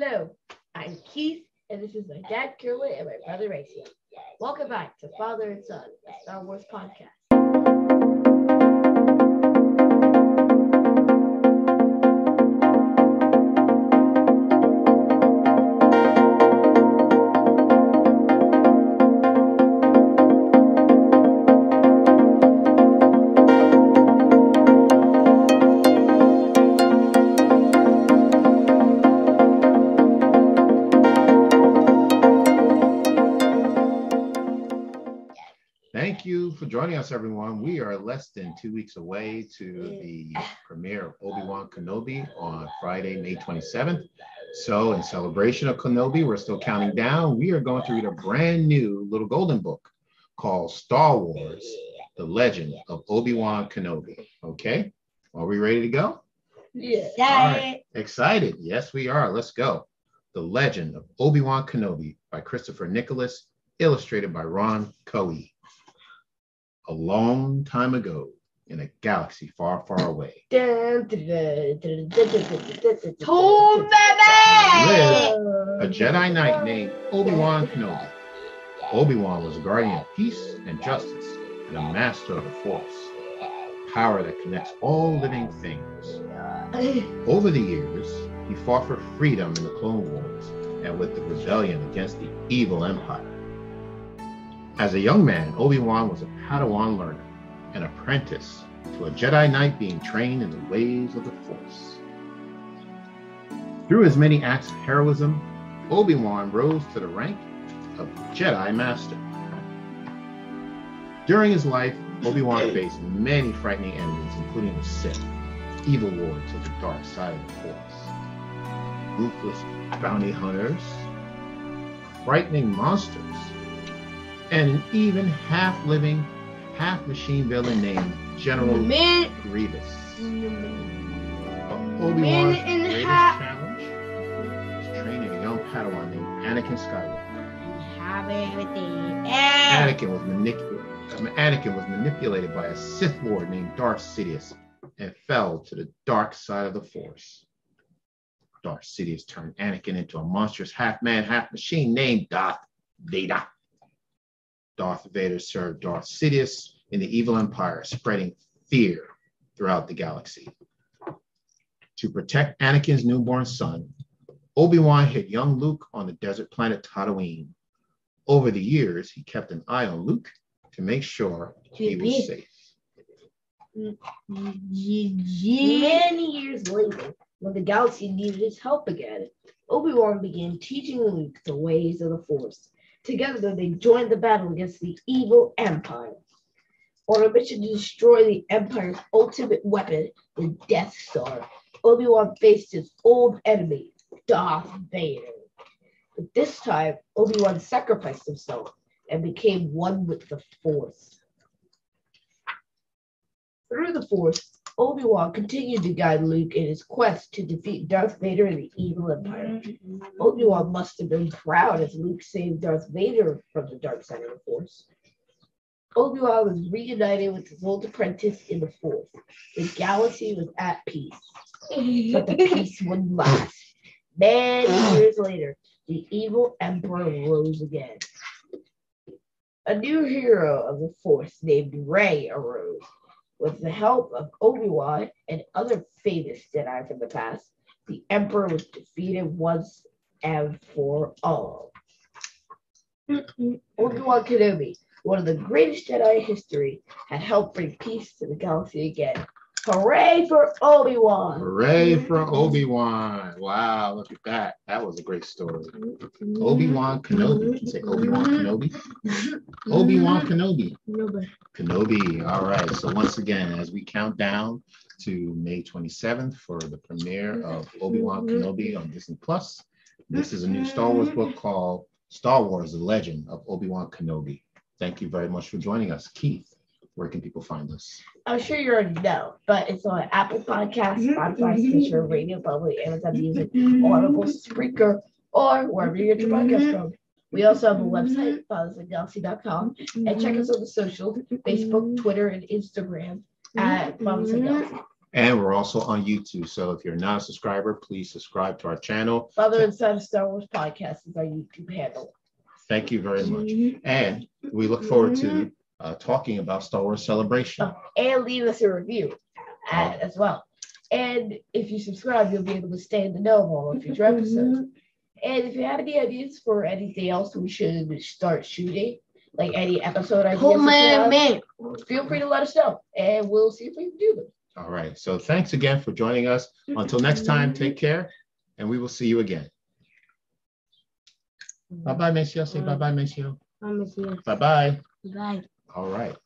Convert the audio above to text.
Hello, I'm Keith, and this is my dad, Kerwin, and my brother, Racy. Welcome back to Father and Son, a Star Wars podcast. Thank you for joining us, everyone. We are less than two weeks away to the premiere of Obi-Wan Kenobi on Friday, May 27th. So, in celebration of Kenobi, we're still counting down. We are going to read a brand new little golden book called Star Wars The Legend of Obi-Wan Kenobi. Okay? Are we ready to go? Yeah. All right. Excited? Yes, we are. Let's go. The Legend of Obi-Wan Kenobi by Christopher Nicholas, illustrated by Ron Cohee a long time ago in a galaxy far, far away. A Jedi Knight named Obi-Wan Kenobi. Obi-Wan was a guardian of peace and justice and a master of the Force, a power that connects all living things. Over the years, he fought for freedom in the Clone Wars and with the rebellion against the evil Empire. As a young man, Obi-Wan was a Padawan learner, an apprentice to a Jedi Knight being trained in the ways of the Force. Through his many acts of heroism, Obi-Wan rose to the rank of Jedi Master. During his life, Obi-Wan faced many frightening enemies, including the Sith, evil lords of the dark side of the Force, ruthless bounty hunters, frightening monsters, and an even half-living, half-machine villain named General Man, Grievous. Man Obi-Wan's in greatest half- challenge was training a young Padawan named Anakin Skywalker. have everything. Anakin was manipulated. Um, Anakin was manipulated by a Sith Lord named Darth Sidious and fell to the dark side of the Force. Darth Sidious turned Anakin into a monstrous half-man, half-machine named Darth Vader. Darth Vader served Darth Sidious in the evil empire, spreading fear throughout the galaxy. To protect Anakin's newborn son, Obi-Wan hid young Luke on the desert planet Tatooine. Over the years, he kept an eye on Luke to make sure he was safe. Many years later, when the galaxy needed his help again, Obi-Wan began teaching Luke the ways of the Force. Together, they joined the battle against the evil Empire. On a mission to destroy the Empire's ultimate weapon, the Death Star, Obi-Wan faced his old enemy, Darth Vader. But this time, Obi-Wan sacrificed himself and became one with the Force. Through the Force, Obi-Wan continued to guide Luke in his quest to defeat Darth Vader and the evil Empire. Mm-hmm. Obi-Wan must have been proud as Luke saved Darth Vader from the dark side of the Force. Obi-Wan was reunited with his old apprentice in the Force. The galaxy was at peace, but the peace wouldn't last. Many years later, the evil Emperor rose again. A new hero of the Force named Rey arose. With the help of Obi-Wan and other famous Jedi from the past, the Emperor was defeated once and for all. Mm-hmm. Obi-Wan Kenobi, one of the greatest Jedi in history, had helped bring peace to the galaxy again. Hooray for Obi-Wan! Hooray for Obi-Wan. Wow, look at that. That was a great story. Obi-Wan Kenobi. You say Obi-Wan Kenobi. Obi-Wan Kenobi. Kenobi. All right. So once again, as we count down to May 27th for the premiere of Obi-Wan Kenobi on Disney Plus, this is a new Star Wars book called Star Wars: The Legend of Obi-Wan Kenobi. Thank you very much for joining us, Keith. Where can people find us? I'm sure you already know, but it's on Apple Podcasts, mm-hmm, Spotify, mm-hmm. Stitcher, Radio Public, Amazon mm-hmm, Music, Audible, Spreaker, or wherever you get your podcast from. We also have a website, fathersanggalaxy.com, and check us on the social Facebook, Twitter, and Instagram at Fathers and Galaxy. And we're also on YouTube. So if you're not a subscriber, please subscribe to our channel. Father and Son Star Wars Podcast is our YouTube handle. Thank you very much. And we look forward to uh, talking about Star Wars Celebration. Oh, and leave us a review uh, as well. And if you subscribe, you'll be able to stay in the know of all of future episodes. And if you have any ideas for anything else we should start shooting, like any episode ideas, Oh man, have, man. feel free to let us know, and we'll see if we can do them. All right. So thanks again for joining us. Until next time, take care, and we will see you again. Bye bye, Monsieur. Say bye bye, Monsieur. Promise you. Bye bye. Bye. All right.